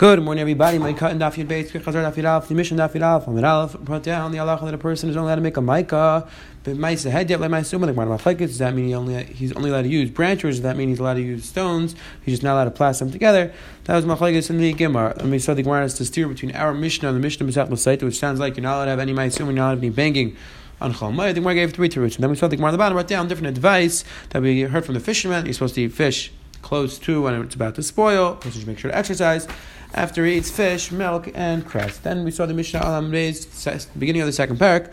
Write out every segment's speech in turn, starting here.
Good morning, everybody. Moed Katan daf yud beis, chazar daf yud alf, the mission daf yud alf, amid alf, brought down the halacha that a person is only allowed to make a micah, but ma'isa head yet like ma'isa like marma Does that mean he only he's only allowed to use branches? Does that mean he's allowed to use stones? He's just not allowed to plaster them together. That was machlekes in the gemara. And we saw the gemara to steer between our mishnah and the mishnah b'sach l'saita, which sounds like you're not allowed to have any ma'isa, you're not allowed to have any banging on Chol The Gemara gave three teruts, and then we saw the Gemara on the bottom wrote down different advice that we heard from the fisherman. You're supposed to eat fish close to when it's about to spoil. You should make sure to exercise after he eats fish, milk, and cress. Then we saw the Mishnah Alam the beginning of the second parak.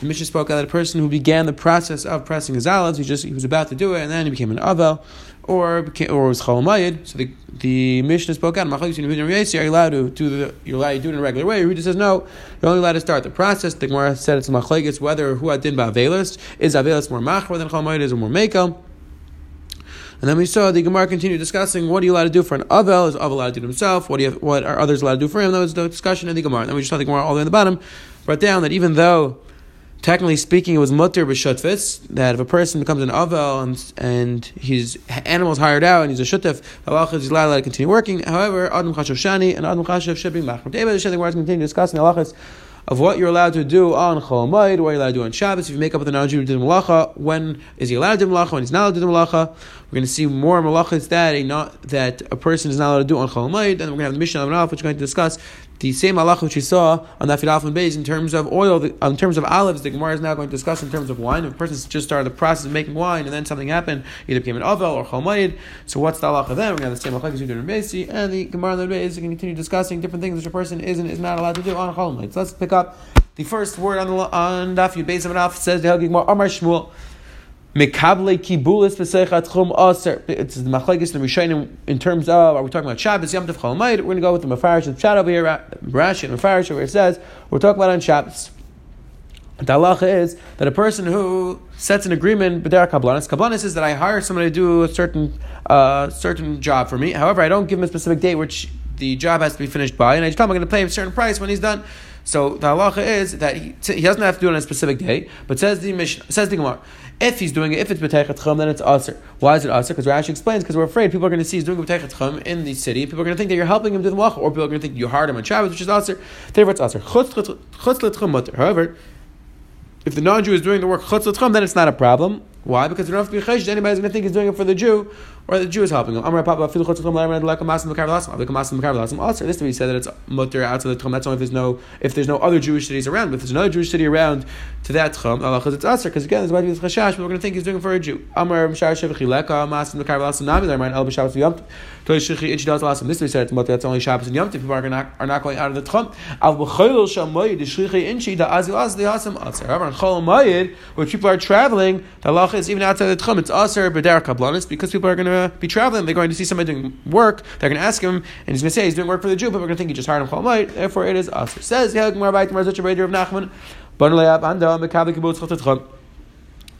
The Mishnah spoke about a person who began the process of pressing his olives. He just he was about to do it, and then he became an avel, or became, or was chalamayid. So the the Mishnah spoke out. Are you allowed to do the? You're allowed to do it in a regular way. Rita says no. You're only allowed to start the process. The Gemara said it's machlekes whether who adin ba'avelis is avelis more machra than chalamayid is or more mekel. And then we saw the Gemara continue discussing what are you allowed to do for an Avel? Is Avel allowed to do himself? What, do you what are others allowed to do for him? That was the discussion in the Gemara. And then we just saw the Gemara all the way in the bottom, brought down that even though technically speaking, it was mutter b'shutfis that if a person becomes an avel and and his animal is hired out and he's a shutef, halacha is allowed to continue working. However, adam chashav shani and adam chashav should be machmer. David, the Gemara is continuing discussing halachas of what you're allowed to do on Chol Moed, what you're allowed to do on Shabbos. If you make up with a non-Jew to do malacha, when is he allowed to do malacha? When he's not allowed to do malacha? We're going to see more malachas that a not that a person is not allowed to do on Moed, and we're going to have the Mishnah which we're going to discuss the same halacha which we saw on Nafid Alf and Beis in terms of oil, in terms of olives, the Gemara is now going to discuss in terms of wine. If a person just started the process of making wine and then something happened, either became an avel or chomayid. So what's the halacha then? We're going to have the same halacha as we do in Beisi, and the Gemara in the Beis is going to continue discussing different things which a person is and is not allowed to do on chomayid. So let's pick up the first word on the on Daf Yud Beis Amar says the Gemara Amar Shmuel. Mekable kibulis v'seichat chum aser. It's the machlekes and Rishonim in terms of are we talking about Shabbos Yom Tov We're going to go with the Mefarish of Pshat over here, Rashi and Mefarish where it says we're talking about on Shabbos. The halacha is that a person who sets an agreement b'derek kablanis, kablanis is that I hire somebody to do a certain uh, certain job for me. However, I don't give him a specific date which the job has to be finished by, and I just tell him I'm going to pay a certain price when he's done. So the halacha is that he, he doesn't have to do it on a specific day, but says the Mishnah, says the Gemara, if he's doing it, if it's b'teichet chum, then it's aser. Why is it aser? Because Rashi explains because we're afraid people are going to see he's doing b'teichet chum in the city. People are going to think that you're helping him do the malacha, or people are going to think you hired him on Shabbos, which is aser. Therefore, it's aser. However, if the non-Jew is doing the work chutz then it's not a problem. Why? Because you don't have to be chesed. Anybody's going to think he's doing it for the Jew, or the Jew is helping him. Amar Papa a masim masim. Also, this to be said that it's mutter outside the tchum. That's only if there's no if there's no other Jewish cities around. But if there's another Jewish city around to that tchum, Allah it's aser. Because again, there's might be this chashash. People are going to think he's doing it for a Jew. Amar Mshar masim. Nami el b'shavas v'yom. This to be said it's mutter. That's only Shabbos and Yom People are not are not going out of the tchum. Al inchi da the aser. On chol mayid, where people are traveling, the halacha is even outside the tchum. It's aser kablanis because people are going to be traveling. They're going to see somebody doing work. They're going to ask him, and he's going to say he's doing work for the Jew. but we're going to think he just hired him mayid. Therefore, it is aser. Says Yehag Marbayit Marzuch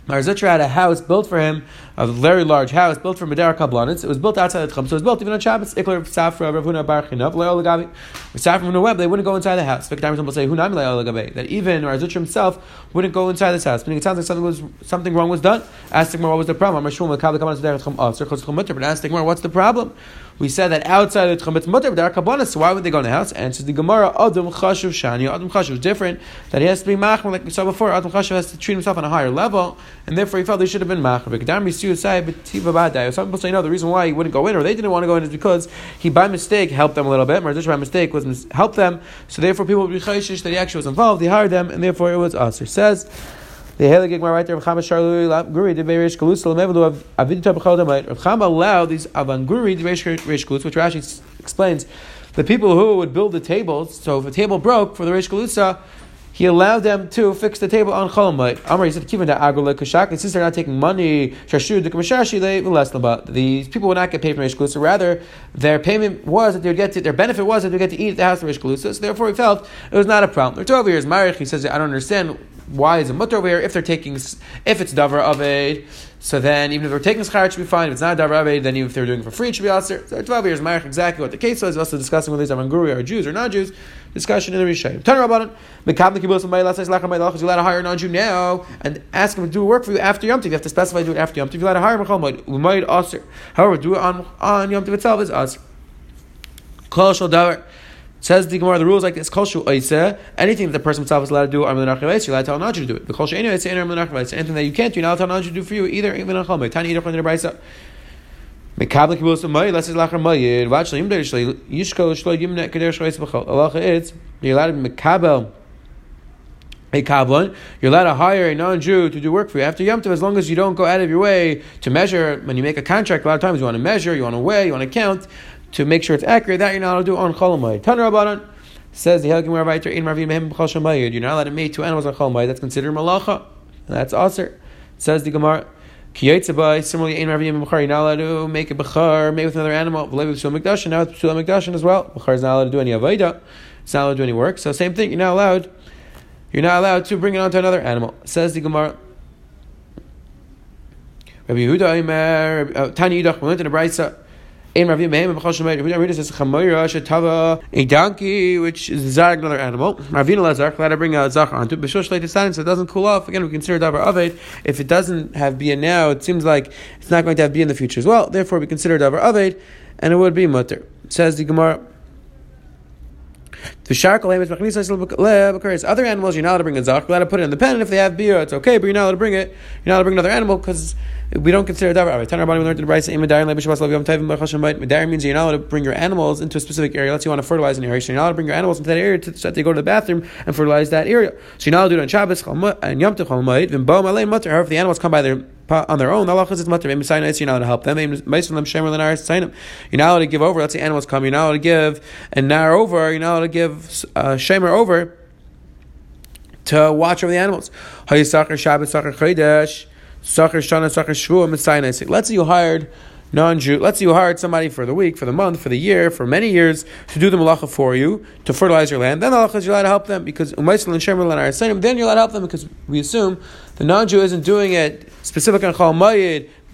of Nachman. Banalei Anda Mekabe Kibbutz Chotach Mar Zutra had a house built for him, a very large house built for Medera Kablanitz. It was built outside the Tchum, so it was built even on Shabbos. Ikler Safra Ravuna Bar Chinav Leol Safra from web, they wouldn't go inside the house. Victor will say Hunam Leol Gabi. That even Marzutra himself wouldn't go inside this house. Meaning it sounds like something was something wrong was done. Ask Mar what was the problem. But ask Mar what's the problem? We said that outside the Tchum it's Mutter, there are Kabbalah, so why would they go in the house? Says the Gemara, Adam Chashuv Shani, Adam Chashuv is different, that he has to be Machmer, like we saw before. Adam Chashuv has to treat himself on a higher level, and therefore he felt he should have been Machmer. Some people say no, the reason why he wouldn't go in, or they didn't want to go in, is because he by mistake helped them a little bit. Marzish by mistake was mis- helped them, so therefore people would be chayshish that he actually was involved, he hired them, and therefore it was. It says, the Helig Gemara right there, Rav Chama Sharlu Guri de Reish Galusa Lemevelu Avidita B'Chol Damait. Rav Chama allowed these Avanguri de Reish Galus, which Rashi explains, the people who would build the tables. So if a table broke for the Reish Galusa, he allowed them to fix the table on Cholamite. Amar, he said, Kivan agro kashak, and since they're not taking money, shashu the kamashashi less These people would not get paid from Reish Galusa. Rather, their payment was that they would get to, their benefit was that they would get to eat at the house of Reish Galusa. So therefore, he felt it was not a problem. They're 12 years married. He says, I don't understand why is it mutter over here? If they're taking, if it's davar aved, so then even if they're taking schar, it should be fine. If it's not davar aved, then even if they're doing it for free, it should be aser. So twelve years mark exactly what the case was. Also discussing whether these are Jews or Jews. Discussion in the Rishayim. Turn it. Mekabel kibbutz let's say lacham by You let a hire non-Jew now and ask him to do work for you after Yom Tov. You have to specify do it after Yom Tov. You let a hire mechal we might aser. However, do it on on Yom Tov itself is aser. Kol shal davar. Says the Gemara, the rules like this: Kol shu anything that the person himself is allowed to do, I'm you're allowed to tell not to do it. The Kol shu anything that you can't do, you're not allowed not to do for you either. Even on Chol Tani Yidach L'Nei Braysa. Mekabel kibus mayid. Let's say lachar mayid. The yimder shlei yishko shlei yimnet kader shleis b'chol. Allah it's you're allowed to mekabel a kablan. You're allowed to hire a non-Jew to do work for you after Yom Tov as long as you don't go out of your way to measure. When you make a contract, a lot of times you want to measure, you want to weigh, you want to count to make sure it's accurate. That you're not allowed to do on Cholamayid. Tan Rabbanan says the Helgim Raviter in Ravim Mehem b'chashamayid. You're not allowed to make two animals on Cholamayid. That's considered malacha. That's aser. Says the Gemara. Similarly, Ein Ravim B'char, you're not allowed to make a B'char, made with another animal, now with B'shul Mikdash as well. B'char is not allowed to do any Avaida, it's not allowed to do any work. So same thing, you're not allowed, you're not allowed to bring it onto another animal. Says the Gemara. Rabbi Yehuda uh, Tani Yudach, we went in Brisa, a donkey, which is zarg, another animal. Ravina lazar, let to bring a zachar onto it. so it doesn't cool off. Again, we consider davar aved. If it doesn't have bia now, it seems like it's not going to have bia in the future as well. Therefore, we consider davar aved, and it would be mutter. Says the Gemara. The shark Other animals, you're not allowed to bring a zach. You're allowed to put it in the pen, and if they have beer, it's okay, but you're not allowed to bring it. You're not allowed to bring another animal because we don't consider davar. Right? Tanar we learned in the Brisa, Medar means you're not allowed to bring your animals into a specific area. Let's say you want to fertilize an area, so you're not allowed to bring your animals into that area to, so that they go to the bathroom and fertilize that area. So you're not allowed to do it on Shabbos and Yom Tov However, if the animals come by their on their own, Allah is mutter. You're not allowed to help them. You're not allowed to give over. Let's say animals come. You're not allowed to give and nar over. You're not allowed to give uh, shemer over to watch over the animals. Let's say you hired non-Jew. Let's say you hired somebody for the week, for the month, for the year, for many years to do the malacha for you to fertilize your land. Then the Allah is you're allowed to help them because then you're allowed to help them because we assume the non-Jew isn't doing it specific on Chol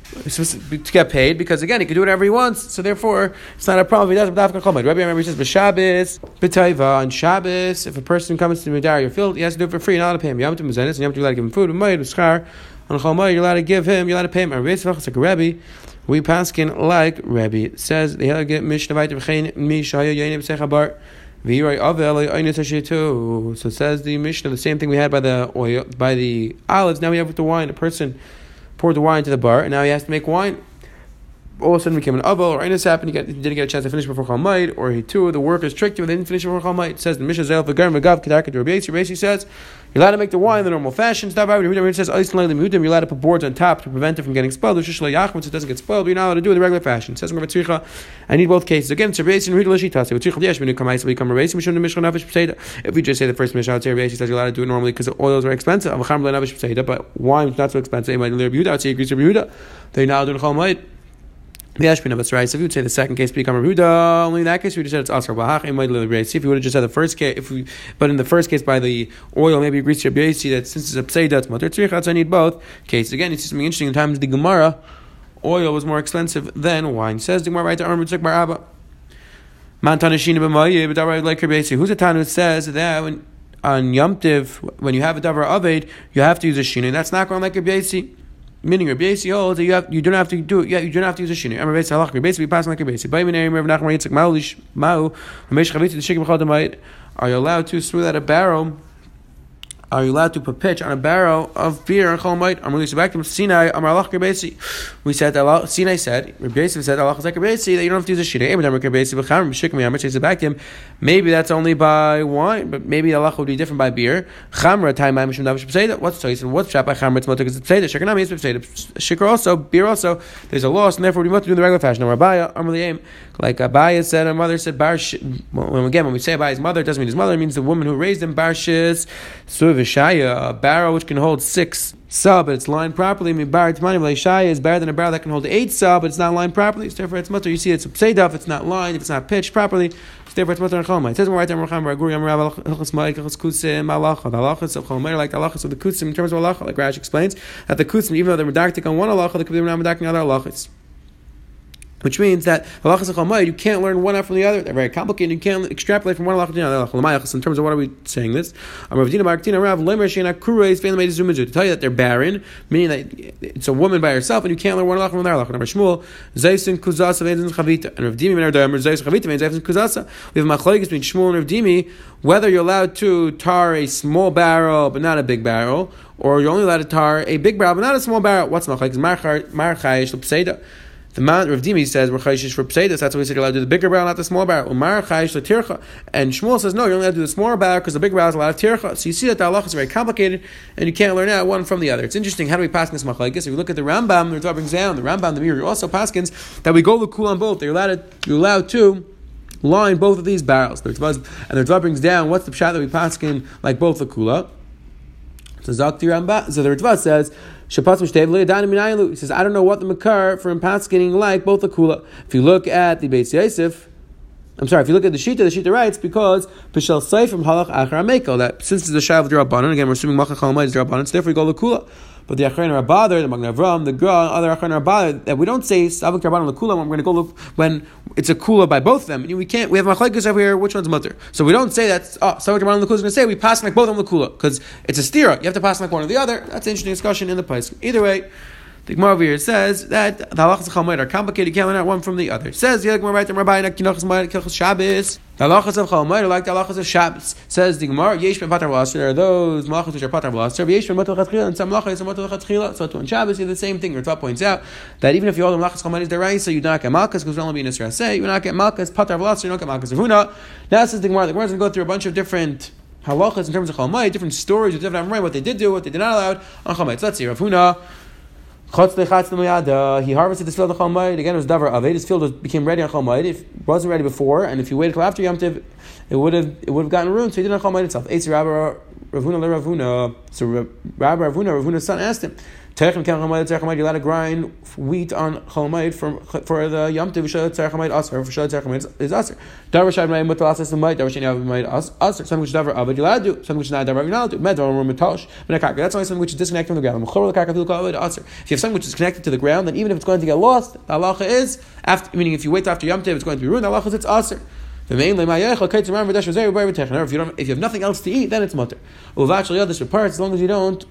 to get paid because again he can do whatever he wants, so therefore it's not a problem. He does Rabbi I remember he says b'Shabbos b'Taiva on Shabbos if a person comes to Medar your field he has to do it for free, not to pay him. You Yom Tov Mazenis and Yom Tov you allowed to give him food, b'Mayid b'Schar on Chol you're allowed to give him, you're allowed to pay him. Rabbi like a Rebbe, we paskin like Rebbe it says the hell get Mishnah Vayter v'Chein Mishaya Yain b'Sechabar. So says the Mishnah, the same thing we had by the oil, by the olives. Now we have with the wine. A person poured the wine into the bar, and now he has to make wine. All of a sudden became an avel, or this happened, he, didn't get a chance to finish before Chalmite, or he too, the workers tricked him, and they didn't finish before Chalmite. It says the Mishnah Zel V'Garim V'Gav Kedarka Rabbi Rabbi says you're allowed to make the wine in the normal fashion. Not about it says You're allowed to put boards on top to prevent it from getting spoiled. It doesn't get spoiled, you're not allowed to do it in the regular fashion. It says I need both cases. Again. If we just say the first Mishnah, says you're allowed to do it normally because the oils are expensive. But wine is not so expensive. They're now doing Chalmite. The Ashbin of right. So if you would say the second case become a Ruda, only in that case we would said it's Asar Bahach. See if you would have just said the first case, if we, but in the first case by the oil, maybe Rabbi that since it's a Pseida, it's Mutter Tzricha, I need both cases. Again, it's something interesting. In times the Gemara, oil was more expensive than wine. Says the Gemara right to Tzrik Bar Abba. Man Tanashina B'mayeh, but like Rabbi Who's a Tanu says that when on Yom Tiv, when you have a Davar Aved, you have to use a Shina. That's not going like a Rabbi Meaning Rabbi Yossi holds that you have you don't have to do it. Yeah, you don't have to use a shinui. Rabbi Yossi halach. Rabbi Yossi we pass like Rabbi Yossi. By Rav Nachman Yitzchak Mau Chavitzi the Shikim. Are you allowed to smooth out a barrel? Are you allowed to put pitch on a barrel of beer cholmite? I'm released back to Sinai. I'm Allah Rebesi. We said that Sinai said Rabbi said Allah is that you don't have to use a shita. Abraham Rebesi b'cham b'shikmi Amr says back to him. Maybe that's only by wine, but maybe Allah would be different by beer. Chamra time ma'am mishum davish b'seda. What's the and what's shot by chamra? It's motor because it's b'seda. Shekanami is b'seda. Shikr also beer also. There's a loss and therefore we must do in the regular fashion. Now Rabbi Amr aim like Abaya said, our mother said bar. When again when we say Abaya's mother, it doesn't mean his mother. It means the woman who raised him. Barshis suvishaya a barrel which can hold six sa, but it's lined properly. I mean, bar shaya is better than a barrel that can hold eight sa, but it's not lined properly. So therefore, it's mutter. You see, it's pseida if it's not lined, if it's not pitched properly. So therefore, it's mutter and chalma. It says right there, Racham Raguri Malacha. The halachas of chalma like the halachas of the kusim in terms of halacha. Like Rash explains that the kusim, even though they're medactic on one halacha, they could be medactic on other halachas. Which means that you can't learn one out from the other. They're very complicated. You can't extrapolate from one halacha to another. In terms of what are we saying this? To tell you that they're barren, meaning that it's a woman by herself, and you can't learn one halacha from another halacha. Number Shmuel, Zaysin Kuzasa Chavita, and Rav Dimi Zaysin Chavita Zaysin Kuzasa. We have machlokes between Shmuel and Rav Dimi whether you're allowed to tar a small barrel but not a big barrel, or you're only allowed to tar a big barrel but not a small barrel. What's machlokes? Mar Chayish L'Pseida. The man Rav Dimi says we're chayshish for pseidus. That's why we said you're allowed to do the bigger barrel, not the small barrel. Umar chayish tircha. And Shmuel says no, you're only allowed to do the smaller barrel because the big barrel has a lot of tircha. So you see that the halacha is very complicated, and you can't learn out one from the other. It's interesting. How do we pass this machlekes? If you look at the Rambam, the Ritva brings down the Rambam, the Mir, also paskins that we go the cool on both. They're allowed to, you're allowed to line both of these barrels. and the Ritva brings down what's the pshat that we paskin like both the kula. So Zakti Rambam. So the Ritva says says, I don't know what the makar for getting like both the kula. If you look at the Beis Yosef, I'm sorry, if you look at the Shita, the Shita writes because Pishal Say from Halach Achar Ameko, that since it's a Shav Drabanan, again, we're assuming Machach Halamai is Drabanan, so therefore we go the Kula. But the Acharon Rabbader, the Magen Avraham, the Gra, other Acharon Rabbader, that we don't say Savik the Kula when we're going to go look when it's a Kula by both of them. And we can't, we have Machlekes over here, which one's Mutter? So we don't say that, oh, Savik Rabbanan Kula is going to say, we pass like both of them the Kula, because it's a stira. You have to pass like one or the other. That's an interesting discussion in the place. Either way, the Gemara over here says that the halachas of Chalmud are complicated. You can't learn one from the other. Says the Gemara right there, Rabbi Kinachas Mayit Kilchas Shabbos. The halachas of Chalmud are like the halachas of Shabbos. Says the Gemara, Yesh ben Patar Blaster. There are those malachas which are Patar Blaster. Yesh ben Matal Chatchila, and some malachas are Matal Chatchila. So on Shabbos, you the same thing. Ritva points out that even if you hold the malachas Chalmud is deraisa, you do not get malchus because only be. Say you do not get malchus Patar Blaster, you don't get malchus Huna. Now says the Gemara. The Gemara is going to go through a bunch of different halachas in terms of Chalmud, different stories of different Amray, what they did do, what they did not allow on Chalmud. So let's see. Rav Huna. Uh, he harvested this field of Chomayit. Again, it was Davar Aved. This field became ready on Chomayit. If it wasn't ready before, and if you waited till after Yom Tiv, it would have it would have gotten ruined. So he did not Chomayit itself. Eitz Rabba Ravuna Le Ravuna. So Rabba Ravuna, Ravuna's son asked him, Terechim ken chalamayit tzarchamayit. You're allowed to grind wheat on chalamayit for for the yom tiv shal tzarchamayit aser. For shal tzarchamayit is aser. Davar shad mayim mutal asas mayit. Davar shani mayit aser. Something which davar aved you're allowed to do. Something which not davar you're not allowed to. Med davar mitosh. That's only something which is disconnected from the ground. Mechor lekaka fil kavod aser. If you have something which is connected to the ground, then even if it's going to get lost, the halacha is after meaning if you wait after yom tiv, it's going to be ruined. The halacha is it's aser. If you don't, if you have nothing else to eat, then it's mutter. As long as you don't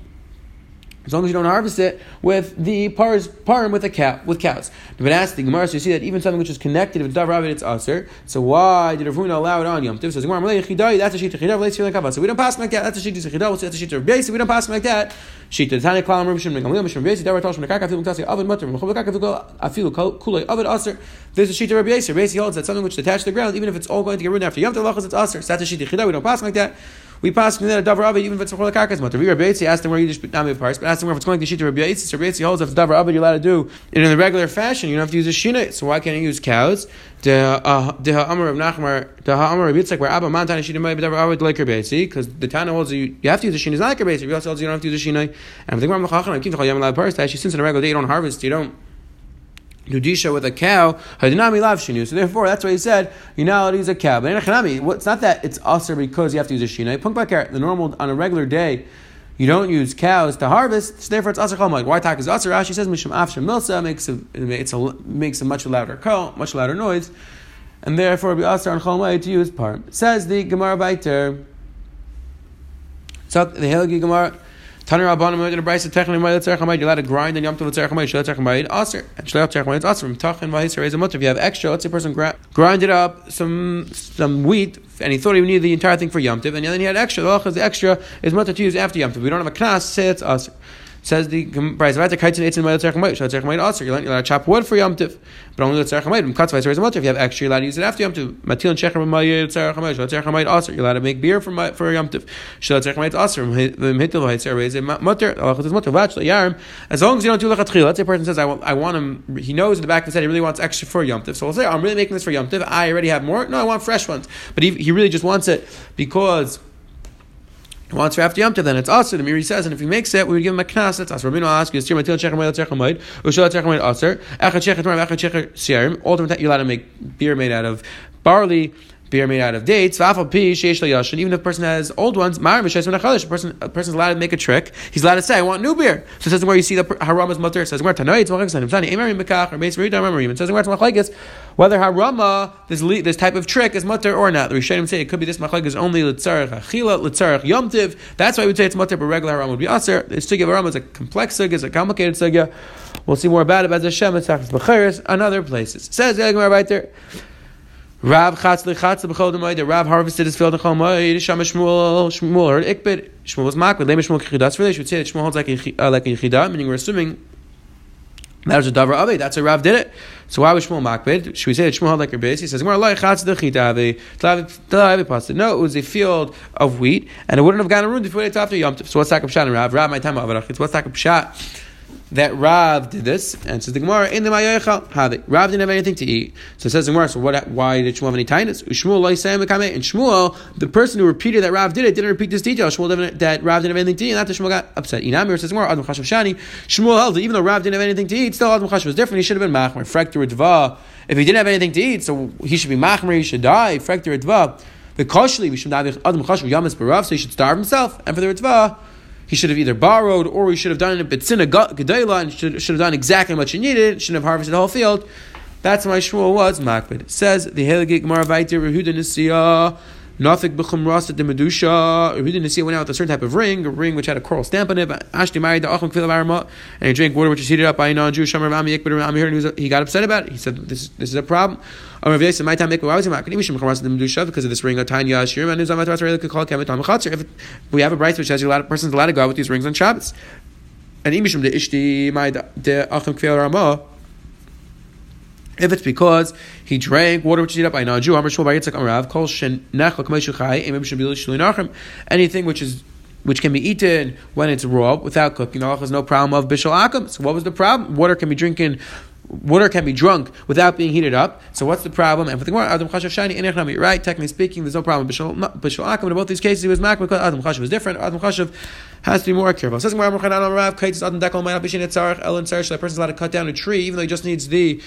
as long as you don't harvest it with the pars, parim with a cow with cows. But ask the Gemara, so you see that even something which is connected with davar it's aser. So why did Ravuna allow it on Yom Tiv? Says Gemara, that's a sheet of So we don't pass like that. That's a sheet of chidav. That's a sheet of base. We don't pass like that. Sheet of tani kalam rishon megamil mishon base. Davar tosh mekaka afilu tasi avad mutter. Mechol mekaka afilu kulei avad aser. There's a sheet of Rabbi Yisrael. Base holds that something which is attached to the ground, even if it's all going to get ruined after Yom Tiv, it's aser. So that's a sheet of chidav. We don't pass like that. We pass from that davar abed even if it's for the karkas mutter. Rabbi Yitzchak asked him where you just nami parts, but asked him where if it's going to sheet Rabbi Yitzchak. Rabbi Yitzchak holds if davar abed you're allowed to do it in the regular fashion. You don't have to use a shina. So why can't you use cows? The uh, Amar of Nachmar, the Amar of Yitzchak, where Abba Mantan Shina davar abed like Rabbi because the Tana holds you you have to use a shina. It's not like Rabbi Yitzchak. also holds you don't have to use a shina. And I think I'm the Chacham. I'm keeping the Chayam allowed parts. Actually, since in a regular day you don't harvest, you don't. Nudisha with a cow, Hadinami lav. So therefore, that's why he said you're not to use a cow. But it's not that it's usher because you have to use a shina. Punkbakar, the normal on a regular day, you don't use cows to harvest. So therefore, it's usher chalmud. Why talk is usher? Rashi says mishum afshim milsa makes a it's a makes a much louder call, much louder noise, and therefore be usher on chalmud to use par. Says the Gemara Baiter. So the Helgi Gemara. Tanner Rabbanim in a brayse technically my tzarech hamayid. You're allowed to grind and yom tov tzarech hamayid. Shel tzarech hamayid aser and shel tzarech hamayid aser. From tachin v'hiser is a mutter. If you have extra, let's say a person gra- grinded up some some wheat and he thought he needed the entire thing for yom tov, and then he had extra. The extra is mutter to use after yom tov. We don't have a knas. Say it's aser. Says the price of kaitzin eitzin ma'il tzarech ma'il. Tzarech ma'il aser. You're allowed to chop wood for yom tiv, but only the tzarech ma'il. Katz vayis reizim If you have extra, you're allowed to use it after yom tiv. Matil and shecher ma'il tzarech ma'il. Tzarech ma'il aser. You're allowed to make beer for for yom tiv. Shel tzarech ma'il aser. Mitil vayis reizim mutter. Alachat is mutter. Vach yarm. As long as you don't do lechatchil. Let's say a person says, I want, I want him. He knows in the back of his head he really wants extra for yom tiv. So we'll say, I'm really making this for yom tiv. I already have more. No, I want fresh ones. But he, he really just wants it because wants for after Yom Tov, then it's also the Meiri says, and if he makes it, we would give him a knas. That's us. Rabbeinu will ask you, "Stir matil tzechem maid, ushal maid aser, echad shechet maid, echad shechet siarim." Different. You're allowed to make beer made out of barley, beer made out of dates. Even if a person has old ones, a person a person's allowed to make a trick. He's allowed to say, "I want new beer." So it says where you see the harama's mutter. It says where it's It says where it's whether harama this this type of trick is mutter or not. The Rishonim say it could be this machlek is only litzarech achila, litzarech yomtiv. That's why we say it's mutter, but regular harama would be aser. The sugya of harama is a complex sugya, it's a complicated sugya. We'll see more about it as Hashem and Becheres and other places. It says right there. Rav Chatz lechatz b'chol demoid. The Rav harvested his field in Chol. Shama Shmuel Shmuel heard ikbid. Shmuel was makbid. Lema Shmuel kichidas for this. Would say that Shmuel holds like a uh, like a yichida, meaning we're assuming that was a davar avi. That's a Rav did it. So why was Shmuel makbid? Should we say that Shmuel held like a base? He says. No, it was a field of wheat, and it wouldn't have gotten ruined before it's after Yom Tov. So what's tak of pshat and Rav? Rav my time of avarachitz. What's tak of pshat? That Rav did this, and says the Gemara in the Mayochal Hadi. Rav didn't have anything to eat, so it says the Gemara. So what? Why did Shmuel have any tinus? Shmuel and Shmuel, the person who repeated that Rav did it, didn't repeat this detail. Shmuel didn't, that Rav didn't have anything to eat, and after Shmuel got upset. Inamir says Gemara Adam Shani. Shmuel held even though Rav didn't have anything to eat, still Adam Chashav was different. He should have been machmer. Frekter Dva. If he didn't have anything to eat, so he should be machmer. He should die. Frekter Dva. The koshli Adam Chashav Yamas Barav, so he should starve himself. And for the Ritva he should have either borrowed or he should have done it Bitsina Gedela and should, should have done exactly what he needed, shouldn't have harvested the whole field. That's why Shmuel was Makbid. Says the Heligik Gemara Vaiter Rehuda Nisiyah. Nafik b'chum rasa de medusha. Didn't see went out with a certain type of ring, a ring which had a coral stamp on it. Ashti married the achim kfil and he drank water which is heated up by a non-Jew. Shamar Rami Yikbid Rami heard he got upset about it. He said, "This this is a problem." Rav Yosef, my time make why was he making mishum rasa de medusha because of this ring. A tiny yashir and his amat really could call kemet tam If we have a bright which has a lot of persons allowed to go out with these rings on Shabbos, and imishum de ishti my de achim kfil arma. If it's because he drank water which is up by non Jew, anything which is which can be eaten when it's raw without cooking, there's no problem of bishul akum. So what was the problem? Water can be drinking water can be drunk without being heated up. So what's the problem? And for the Adam Chashav Shani, right? Technically speaking, there's no problem. Bishul Akum. In both these cases, he was mak because Adam Chashav was different. Adam Chashav has to be more careful. Says Kaitis Adam person's allowed to cut down a tree even though he just needs the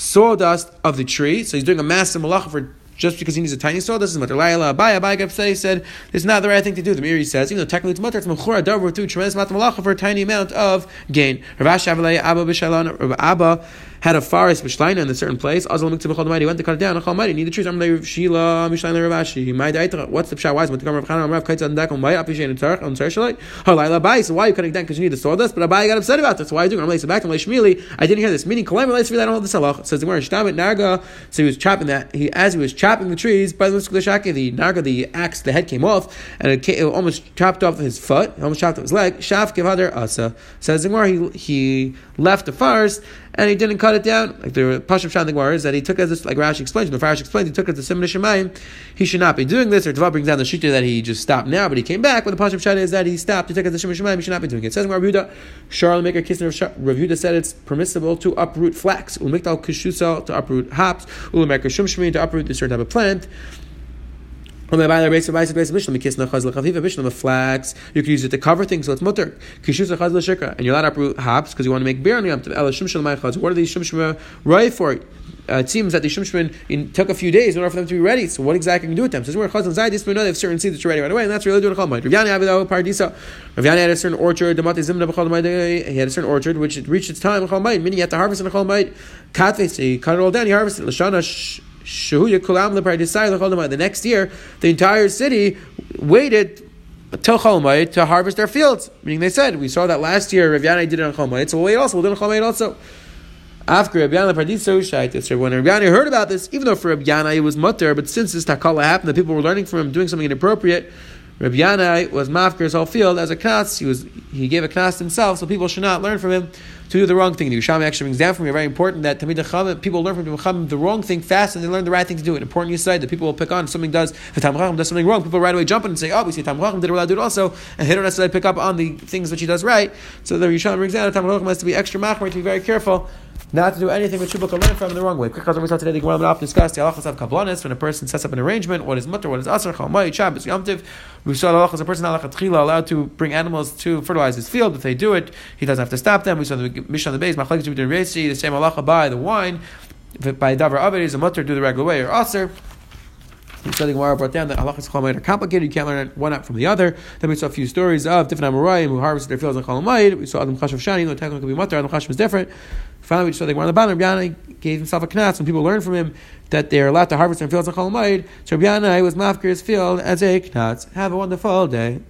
sawdust of the tree. So he's doing a massive malacha for just because he needs a tiny sawdust. Is mutter. Laila Abaya Abaya said it's not the right thing to do. The Meiri says, even though technically it's mutter, it's mechura davar to tremendous amount of malacha for a tiny amount of gain. Abba Abba had a forest b'shleina in a certain place. Azal b'chol He went to cut it down. Chol Mighty need the trees. Amrei Shila Mishleina Rav Ashi. My daita. What's the? Why is it Rav Chanan Rav Kaitz Adak on Mighty Apishay Tzarch on Tzarch Shalai? Halayla Bai. So why are you cutting down? Because you need the sawdust. But Abai got upset about this. Why are you doing? So back to Shmili. I didn't hear this. Meaning, Kolayim Relay I don't hold this halach. Says the Gemara Shtamit Narga. So he was chopping that. He as he was chopping the trees by the Shaki, the Narga, the axe, the head came off and it, came, almost chopped off his foot. Almost chopped off his leg. Shaf Kivadar Asa. Says the Gemara he he left the forest and he didn't cut it down. Like the Pashav Shan the is that he took as this, like Rashi explains, the Farash explains, he took it to Simon Shemayim. He should not be doing this. Or Tava brings down the Shita that he just stopped now, but he came back. But the Pashav Shan is that he stopped. He took it to Simon Shemayim. He should not be doing it. it says Rav Yehuda, Charlotte Maker Kisner Rav Yehuda said it's permissible to uproot flax. Ulmiktal Kishusa to uproot hops. Ulmaker Shumshmi to uproot a certain type of plant. Flax, you can use it to cover things, so it's mutter. And you're allowed to uproot hops because you want to make beer on the Yom What are these shumshma right for? Uh, it seems that the shumshman took a few days in order for them to be ready. So what exactly can you do with them? So we're chazan zayis, we know they have certain seeds that are ready right away, and that's really doing a chalmite. Rav. Rav Yani had a certain orchard. He had a certain orchard which reached its time chalmite, meaning he had to harvest in a chalmite. Katve, so he cut it all down. He harvested lashana the next year, the entire city waited till Cholmayit to harvest their fields. Meaning they said, we saw that last year Rav did it on Cholmayit, so we'll wait also, we'll do it on Cholmayit also. After Rabbi Yana when Yana heard about this, even though for Yana it was mutter, but since this takala happened, the people were learning from him doing something inappropriate, Rabbi Yanai was mafkir his whole field as a knas. He was he gave a knas himself, so people should not learn from him to do the wrong thing. The Yerushalmi actually brings down from me very important that Tamid Chacham, people learn from Chacham the wrong thing fast and they learn the right thing to do. An important side that people will pick on. If something does, if Tam does something wrong, people right away jump in and say, "Oh, we see Tam Chacham did allowed do it also," and they don't necessarily pick up on the things which he does right. So the Yerushalmi brings down that Tam has to be extra machmer to be very careful not to do anything which people can learn from the wrong way. Quick we saw today the Gemara will discuss the halachas of kablanis when a person sets up an arrangement. What is mutter? What is asar? Chalmai, Shabbos, Yomtiv. We saw the halachas a person allowed to bring animals to fertilize his field. If they do it, he doesn't have to stop them. We saw the mission on the base. Machlekes between Resi, the same halacha by the wine. By davar avid is a mutter, do the regular way or aser. So the Gemara brought down that halachas chol are complicated. You can't learn one out from the other. Then we saw a few stories of different Amoraim who harvested their fields on chol We saw Adam Chashav Shani, though technically be mutter. Adam Chashav is different. Finally, we saw the Gemara on the bottom. Rabbi gave himself a knatz when people learned from him that they are allowed to harvest their fields on chol So Rabbi was mafkir his field as a knatz. Have a wonderful day.